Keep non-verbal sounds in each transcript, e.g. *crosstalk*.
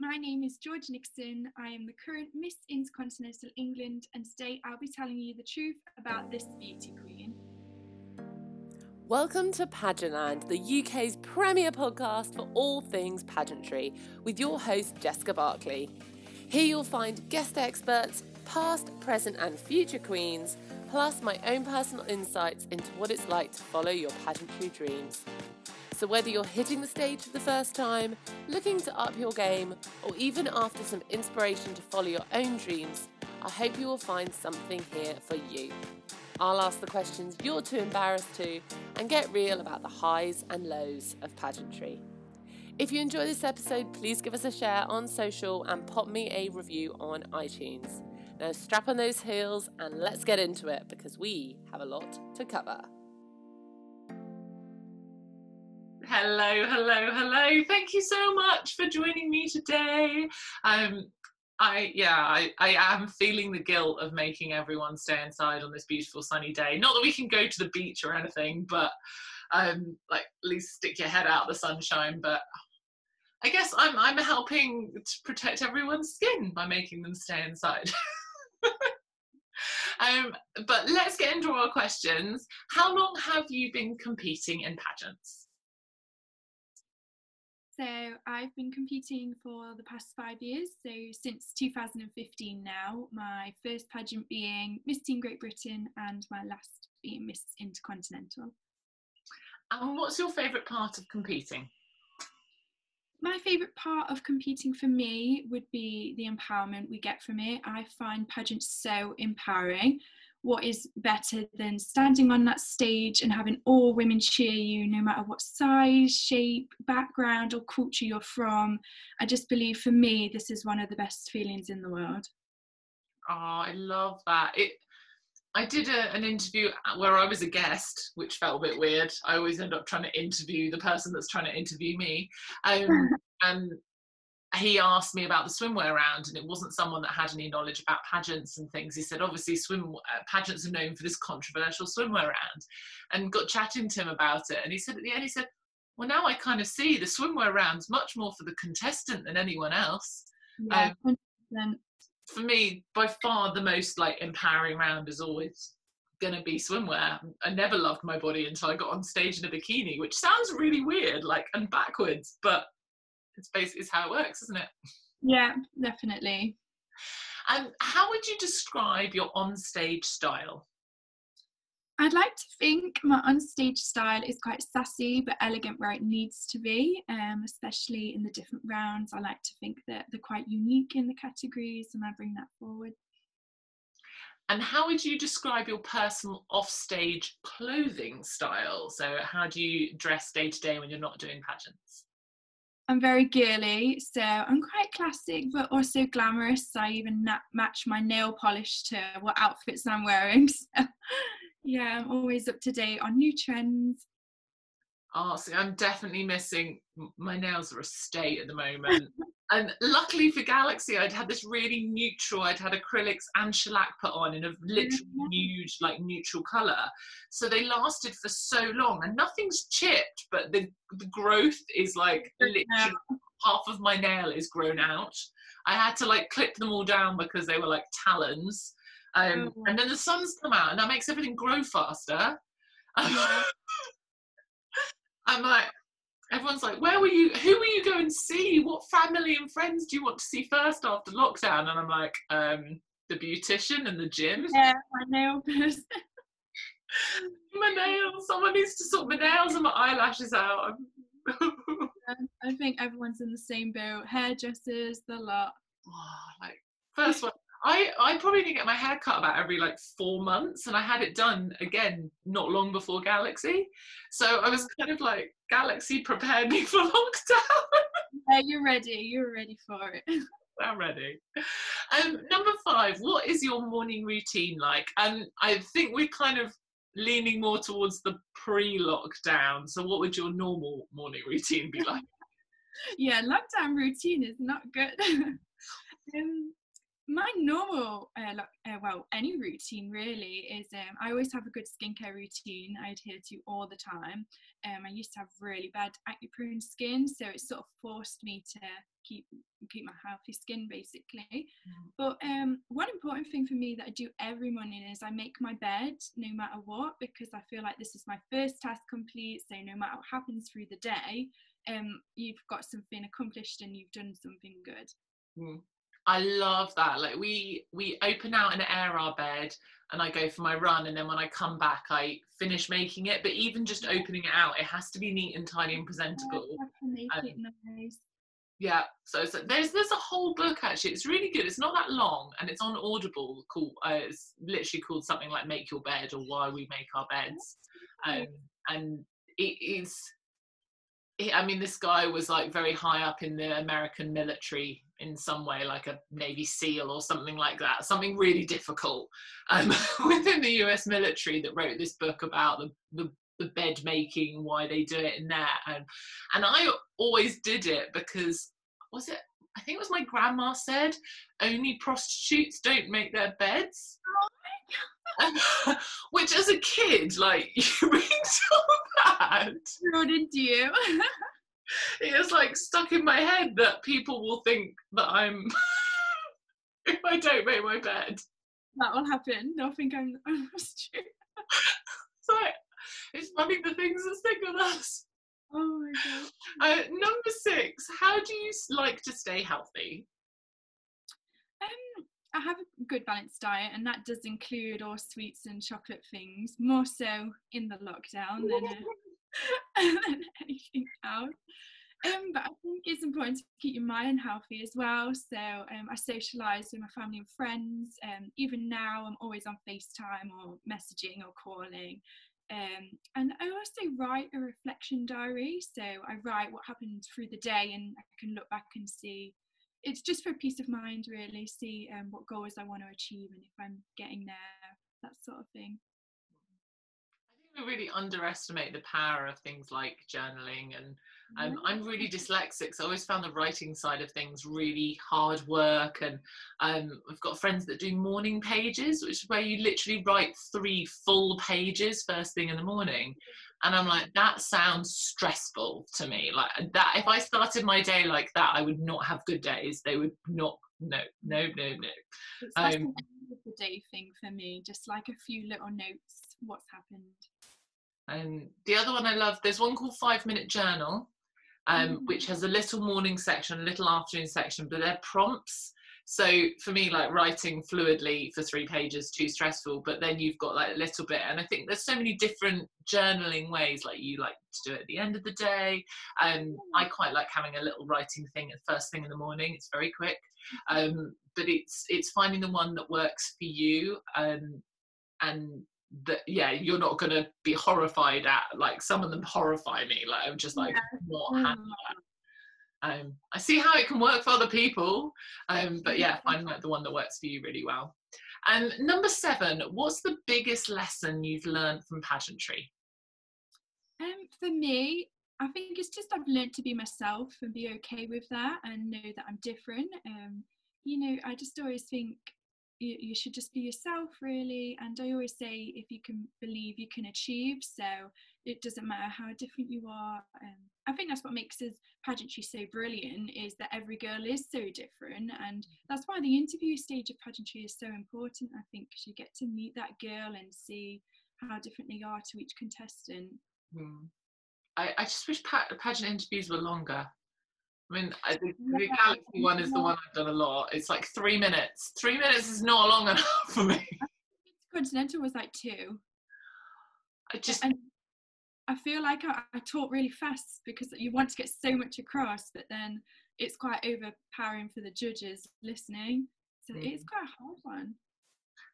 my name is Georgia Nixon. I am the current Miss Intercontinental England, and today I'll be telling you the truth about this beauty queen. Welcome to Pageantland, the UK's premier podcast for all things pageantry, with your host Jessica Barkley. Here you'll find guest experts, past, present, and future queens, plus my own personal insights into what it's like to follow your pageantry dreams. So, whether you're hitting the stage for the first time, looking to up your game, or even after some inspiration to follow your own dreams, I hope you will find something here for you. I'll ask the questions you're too embarrassed to and get real about the highs and lows of pageantry. If you enjoy this episode, please give us a share on social and pop me a review on iTunes. Now, strap on those heels and let's get into it because we have a lot to cover. Hello, hello, hello. Thank you so much for joining me today. Um, I yeah, I, I am feeling the guilt of making everyone stay inside on this beautiful sunny day. Not that we can go to the beach or anything, but um like at least stick your head out the sunshine. But I guess I'm I'm helping to protect everyone's skin by making them stay inside. *laughs* um, but let's get into our questions. How long have you been competing in pageants? So I've been competing for the past five years, so since 2015 now, my first pageant being Miss Teen Great Britain and my last being Miss Intercontinental. And what's your favourite part of competing? My favourite part of competing for me would be the empowerment we get from it. I find pageants so empowering what is better than standing on that stage and having all women cheer you no matter what size shape background or culture you're from i just believe for me this is one of the best feelings in the world oh i love that it I did a, an interview where I was a guest, which felt a bit weird. I always end up trying to interview the person that's trying to interview me. Um, *laughs* and he asked me about the swimwear round and it wasn't someone that had any knowledge about pageants and things. He said obviously swim uh, pageants are known for this controversial swimwear round and got chatting to him about it. And he said at the end he said well now i kind of see the swimwear round's much more for the contestant than anyone else. Yeah, um, for me by far the most like empowering round is always gonna be swimwear. I never loved my body until i got on stage in a bikini which sounds really weird like and backwards but it's basically it's how it works, isn't it? Yeah, definitely. And how would you describe your onstage style? I'd like to think my onstage style is quite sassy but elegant where it needs to be, um, especially in the different rounds. I like to think that they're quite unique in the categories and I bring that forward. And how would you describe your personal offstage clothing style? So, how do you dress day to day when you're not doing pageants? I'm very girly, so I'm quite classic but also glamorous. I even na- match my nail polish to what outfits I'm wearing. *laughs* So, yeah, I'm always up to date on new trends. Oh, see, I'm definitely missing. My nails are a state at the moment. *laughs* and luckily for Galaxy, I'd had this really neutral. I'd had acrylics and shellac put on in a literally nude, like neutral color. So they lasted for so long, and nothing's chipped, but the the growth is like literally half of my nail is grown out. I had to like clip them all down because they were like talons. Um, oh. And then the sun's come out, and that makes everything grow faster. *laughs* I'm like, everyone's like, where were you? Who were you going to see? What family and friends do you want to see first after lockdown? And I'm like, um, the beautician and the gym. Yeah, my nail person. *laughs* my nails. Someone needs to sort my nails and my eyelashes out. *laughs* I think everyone's in the same boat. Hairdressers, the lot. Oh, *sighs* like first one, I, I probably did get my hair cut about every like four months and I had it done again not long before Galaxy. So I was kind of like, Galaxy prepared me *laughs* for lockdown. yeah, you're ready. You're ready for it. *laughs* I'm ready. Um, number five, what is your morning routine like? And I think we're kind of leaning more towards the pre-lockdown. So what would your normal morning routine be like? *laughs* yeah, lockdown routine is not good. um, my normal, uh, uh, well, any routine really is um, I always have a good skincare routine I adhere to all the time. Um, I used to have really bad acne prone skin, so it sort of forced me to keep keep my healthy skin basically. Mm. But um, one important thing for me that I do every morning is I make my bed no matter what because I feel like this is my first task complete. So no matter what happens through the day, um, you've got something accomplished and you've done something good. Mm. I love that. Like we we open out and air our bed and I go for my run and then when I come back I finish making it. But even just opening it out, it has to be neat and tidy and presentable. Yeah, um, nice. yeah, so, so, there's there's a whole book actually. It's really good. It's not that long and it's on Audible. Called uh, it's literally called something like "Make Your Bed" or "Why We Make Our Beds," um, and it is. I mean, this guy was like very high up in the American military in some way, like a Navy SEAL or something like that, something really difficult um, *laughs* within the US military that wrote this book about the, the, the bed making, why they do it in there. And, and I always did it because, was it, I think it was my grandma said, only prostitutes don't make their beds. *laughs* Which, as a kid, like *laughs* you so did you? *laughs* it's like stuck in my head that people will think that I'm *laughs* if I don't make my bed. That will happen. They'll think I'm *laughs* I'm stupid. so it's funny the things that stick with us. Oh my god. Uh, number six, how do you like to stay healthy? Um, I have a good balanced diet, and that does include all sweets and chocolate things, more so in the lockdown than, *laughs* uh, than anything else. Um, but I think it's important to keep your mind healthy as well. So um, I socialise with my family and friends. Um, even now, I'm always on FaceTime or messaging or calling. Um, and I also write a reflection diary. So I write what happened through the day and I can look back and see. It's just for peace of mind, really, see um, what goals I want to achieve and if I'm getting there, that sort of thing. I think we really underestimate the power of things like journaling and um, I'm really dyslexic, so I always found the writing side of things really hard work. And um, I've got friends that do morning pages, which is where you literally write three full pages first thing in the morning. And I'm like, that sounds stressful to me. Like that, if I started my day like that, I would not have good days. They would not. No, no, no, no. It's um, the day thing for me. Just like a few little notes, what's happened. And the other one I love, there's one called Five Minute Journal, um, mm. which has a little morning section, a little afternoon section, but they're prompts. So for me, like writing fluidly for three pages, too stressful. But then you've got like a little bit, and I think there's so many different journaling ways. Like you like to do it at the end of the day, and um, I quite like having a little writing thing at first thing in the morning. It's very quick, um, but it's it's finding the one that works for you, um, and that yeah you're not to be horrified at like some of them horrify me like i'm just like yeah. not that um i see how it can work for other people um but yeah find like the one that works for you really well. And number seven what's the biggest lesson you've learned from pageantry? Um for me i think it's just i've learned to be myself and be okay with that and know that i'm different um you know i just always think you, you should just be yourself really and i always say if you can believe you can achieve so it doesn't matter how different you are um, i think that's what makes us pageantry so brilliant is that every girl is so different and that's why the interview stage of pageantry is so important i think because you get to meet that girl and see how different they are to each contestant. Hmm. I, I just wish pa- pageant interviews were longer I mean, I think the Galaxy one is the one I've done a lot. It's like three minutes. Three minutes is not long *laughs* enough for me. Continental was like two. I just. And I feel like I, I talk really fast because you want to get so much across, but then it's quite overpowering for the judges listening. So mm. it's quite a hard one.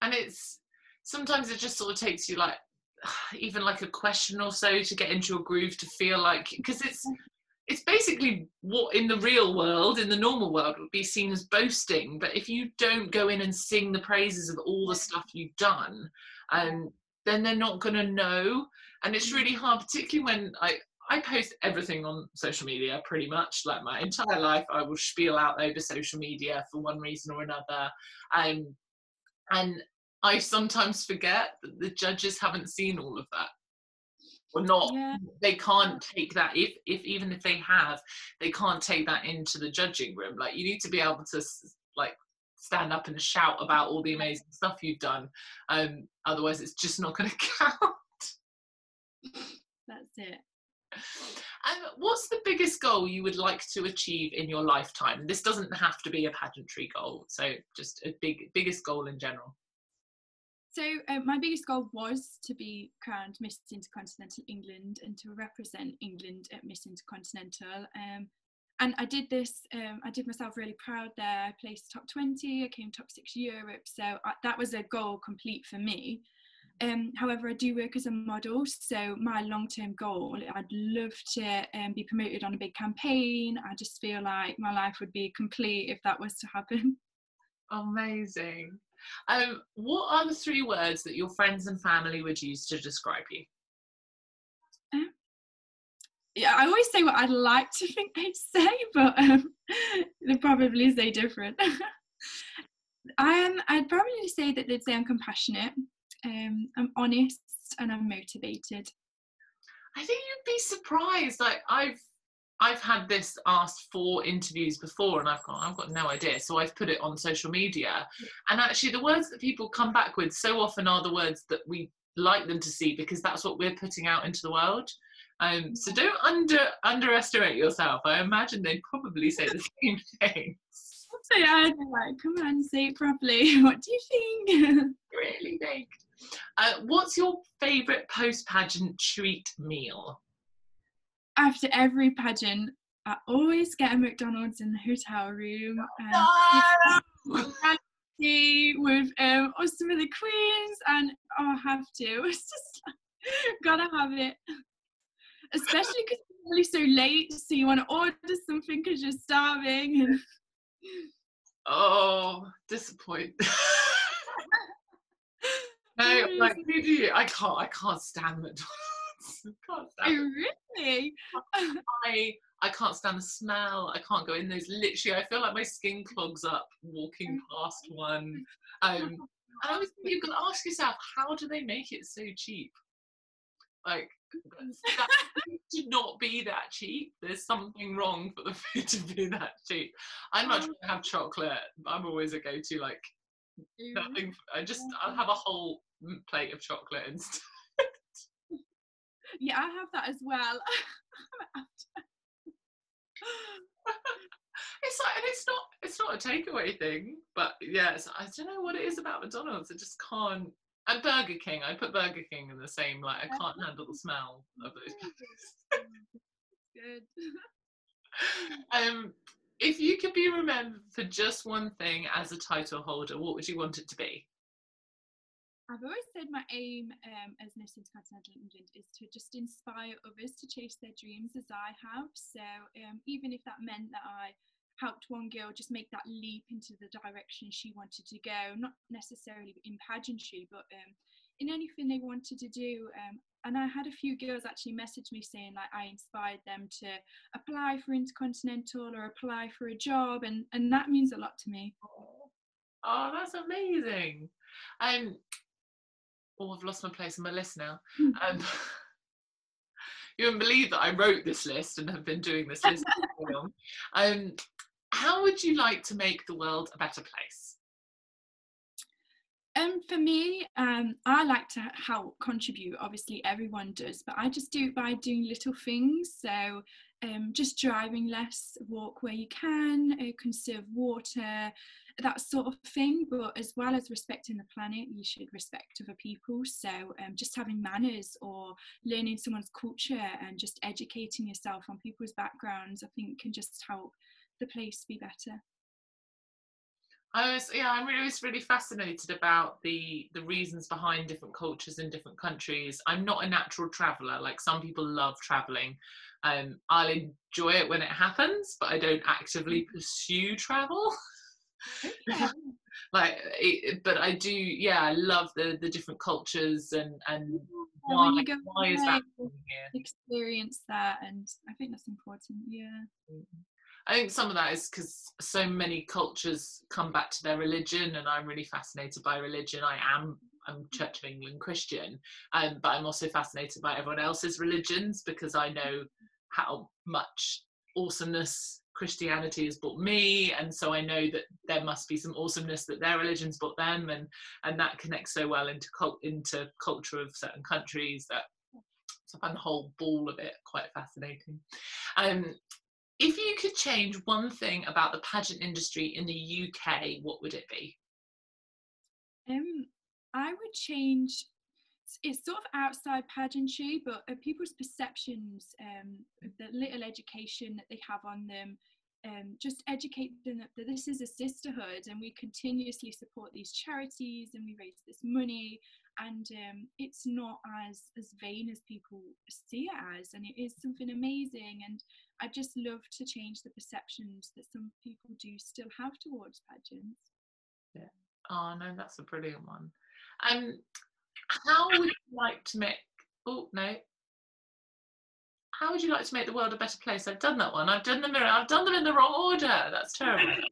And it's sometimes it just sort of takes you like *sighs* even like a question or so to get into a groove to feel like because it's it's basically what in the real world, in the normal world, would be seen as boasting. But if you don't go in and sing the praises of all the stuff you've done, and um, then they're not going to know. And it's really hard, particularly when I I post everything on social media pretty much. Like my entire life, I will spiel out over social media for one reason or another. Um, and I sometimes forget that the judges haven't seen all of that. Or not, Yeah. they can't take that. If, if even if they have, they can't take that into the judging room. Like you need to be able to like stand up and shout about all the amazing stuff you've done. Um, otherwise, it's just not going *laughs* to count. That's it. And what's the biggest goal you would like to achieve in your lifetime? This doesn't have to be a pageantry goal, so just a big biggest goal in general. So uh, my biggest goal was to be crowned Miss Intercontinental England and to represent England at Miss Intercontinental. Um, and I did this. Um, I did myself really proud there. I placed top twenty. I came top six Europe. So I, that was a goal complete for me. Um, however, I do work as a model, so my long-term goal, I'd love to um, be promoted on a big campaign. I just feel like my life would be complete if that was to happen. Amazing. Um, what are the three words that your friends and family would use to describe you? yeah, I always say what I'd like to think they'd *laughs* say, but um, *laughs* they probably say different. *laughs* um, I'd probably say that they'd say I'm compassionate, um, I'm honest, and I'm motivated. I think you'd be surprised. Like I've I've had this asked for interviews before, and I've got I've got no idea. So I've put it on social media, and actually the words that people come back with so often are the words that we like them to see because that's what we're putting out into the world. Um, so don't under underestimate yourself. I imagine they'd probably say the *laughs* same thing. So yeah, like, come on, say it properly. *laughs* What do you think? *laughs* really think. Uh, what's your favourite post pageant treat meal? After every pageant, I always get a McDonald's in the hotel room. And No! with um some of the queens and oh, I have to. *laughs* It's just like, gotta have it. Especially because it's really so late, so you want to order something because you're starving. And *laughs* Oh, disappoint. *laughs* no, like? I can't. I can't stand McDonald's. I can't oh, really? *laughs* I I can't stand the smell. I can't go in those. Literally, I feel like my skin clogs up walking mm-hmm. past one. Mm-hmm. Um, *laughs* and I always think you've got to ask yourself, how do they make it so cheap? Like that *laughs* should not be that cheap. There's something wrong for the food to be that cheap. I'd much rather have chocolate. I'm always a go-to. Like mm-hmm. nothing. I just I'll have a whole mm, plate of chocolate instead. Yeah, I have that as well. *laughs* *laughs* It's like, and it's not it's not a takeaway thing, but yes, I don't know what it is about McDonald's. I just can't. And Burger King, I put Burger King in the same. Like I can't handle the smell of those. Good. *laughs* um, if you could be remembered for just one thing as a title holder, what would you want it to be? I've always said my aim um, as Miss Intercontinental England is to just inspire others to chase their dreams as I have. So um, even if that meant that I helped one girl just make that leap into the direction she wanted to go, not necessarily in pageantry, but um, in anything they wanted to do. Um, and I had a few girls actually message me saying like I inspired them to apply for Intercontinental or apply for a job, and and that means a lot to me. Oh, that's amazing. Um, oh, I've lost my place on my list now. Um, *laughs* you wouldn't believe that I wrote this list and have been doing this list for so long. *laughs* Um, how would you like to make the world a better place? Um, for me, um, I like to help contribute. Obviously, everyone does, but I just do it by doing little things. So, um, just driving less, walk where you can, uh, conserve water, that sort of thing. But as well as respecting the planet, you should respect other people. So, um, just having manners or learning someone's culture and just educating yourself on people's backgrounds, I think, can just help the place be better. I was yeah, I'm really, was really fascinated about the the reasons behind different cultures in different countries. I'm not a natural traveller. Like some people love travelling. Um, I'll enjoy it when it happens, but I don't actively pursue travel. *laughs* Yeah. *laughs* like it, but i do yeah i love the the different cultures and and Yeah, why, when you go why is that experience that and i think that's important yeah I think some of that is because so many cultures come back to their religion, and I'm really fascinated by religion. I am I'm Church of England Christian, um, but I'm also fascinated by everyone else's religions because I know how much awesomeness Christianity has brought me, and so I know that there must be some awesomeness that their religions brought them, and and that connects so well into cult into culture of certain countries that so I find the whole ball of it quite fascinating. Um, if you could change one thing about the pageant industry in the UK, what would it be? Um, I would change. It's sort of outside pageantry, but uh, people's perceptions, um, the little education that they have on them, um, just educate them that that this is a sisterhood, and we continuously support these charities, and we raise this money, and um, it's not as as vain as people see it as, and it is something amazing. And I just love to change the perceptions that some people do still have towards pageants. Yeah. Oh no, that's a brilliant one. Um, how would you like to make? Oh no. How would you like to make the world a better place? I've done that one. I've done them. in- I've done them in the wrong order. That's terrible. *laughs*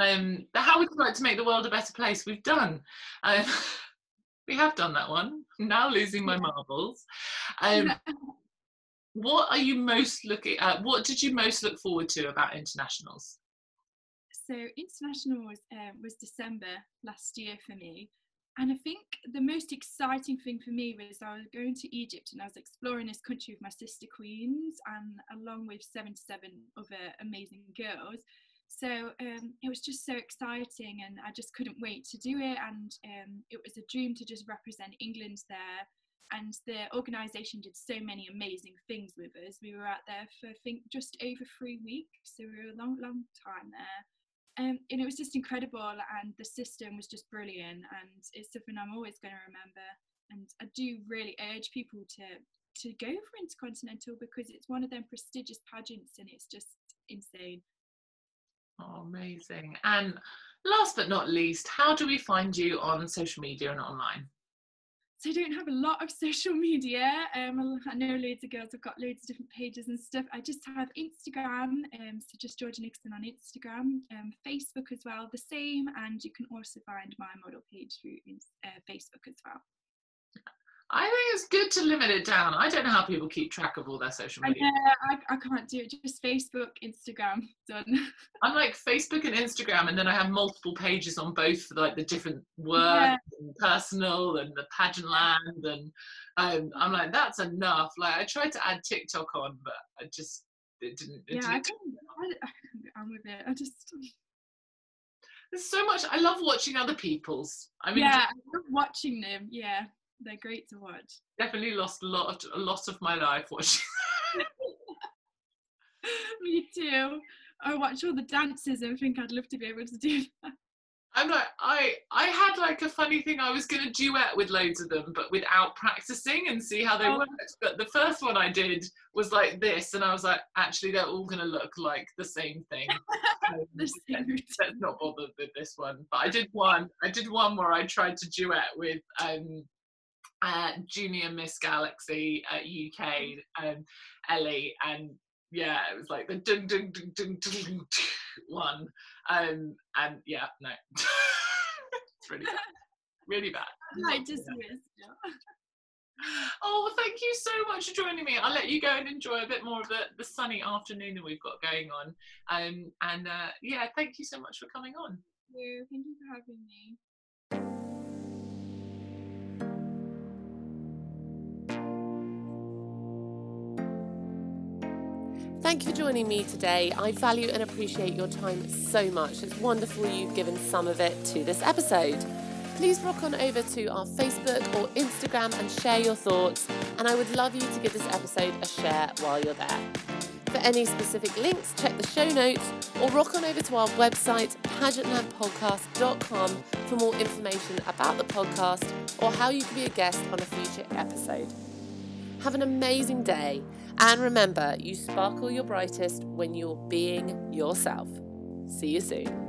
Um, how would you like to make the world a better place? We've done. Um, *laughs* we have done that one. I'm now losing my marbles. Um, what are you most looking at? What did you most look forward to about internationals? so international was um, was December last year for me, and I think the most exciting thing for me was I was going to Egypt and I was exploring this country with my sister queens and along with seventy seven other amazing girls. So um, it was just so exciting, and I just couldn't wait to do it. And um, it was a dream to just represent England there. And the organisation did so many amazing things with us. We were out there for I think just over three weeks, so we were a long, long time there. Um, and it was just incredible and the system was just brilliant and it's something i'm always going to remember and i do really urge people to to go for intercontinental because it's one of them prestigious pageants and it's just insane Oh, amazing. And last but not least, how do we find you on social media and online? So I don't have a lot of *laughs* social media. Um, I know loads of girls have got loads of different pages and stuff. I just have Instagram, um, so just Georgia Nixon on Instagram, um, Facebook as well, the same, and you can also find my model page through uh, Facebook as well. I think it's good to limit it down. I don't know how people keep track of all their social media. I, know, I, I can't do it. Just Facebook, Instagram, *laughs* done. I'm like Facebook and Instagram, and then I have multiple pages on both for like the different work Yeah. and personal and the pageant land, and um, I'm like that's enough. Like I tried to add TikTok on, but I just it didn't. It yeah, I didn't I, I can't get on with it. I just, There's so much. I love watching other people's. I mean, yeah, I love watching them. Yeah, they're great to watch. definitely lost a lot, a lot of my life watching. *laughs* *laughs* Me too. I watch all the dances and think I'd love to be able to do *laughs* that. I'm like, I I had like a funny thing. I was gonna duet with loads of them, but without practicing and see how they Oh. worked. But the first one I did was like this, and I was like, actually, they're all gonna look like the same thing. Um, The same let's not bother with this one. But I did one. I did one where I tried to duet with um, uh, Junior Miss Galaxy at UK, um, Ellie, and yeah, it was like the dun dun dun dun, dun *laughs* one, um, and yeah, no, *laughs* it's really bad, really bad. *laughs* I just miss. Yeah. Oh, thank you so much for joining me. I'll let you go and enjoy a bit more of the, the sunny afternoon that we've got going on. Um, and uh, yeah, thank you so much for coming on. Thank you. Thank you for having me. Thank you for joining me today. I value and appreciate your time so much. It's wonderful you've given some of it to this episode. Please rock on over to our Facebook or Instagram and share your thoughts. And I would love you to give this episode a share while you're there. For any specific links, check the show notes or rock on over to our website, pageantlandpodcast.com, for more information about the podcast or how you can be a guest on a future episode. Have an amazing day. And remember, you sparkle your brightest when you're being yourself. See you soon.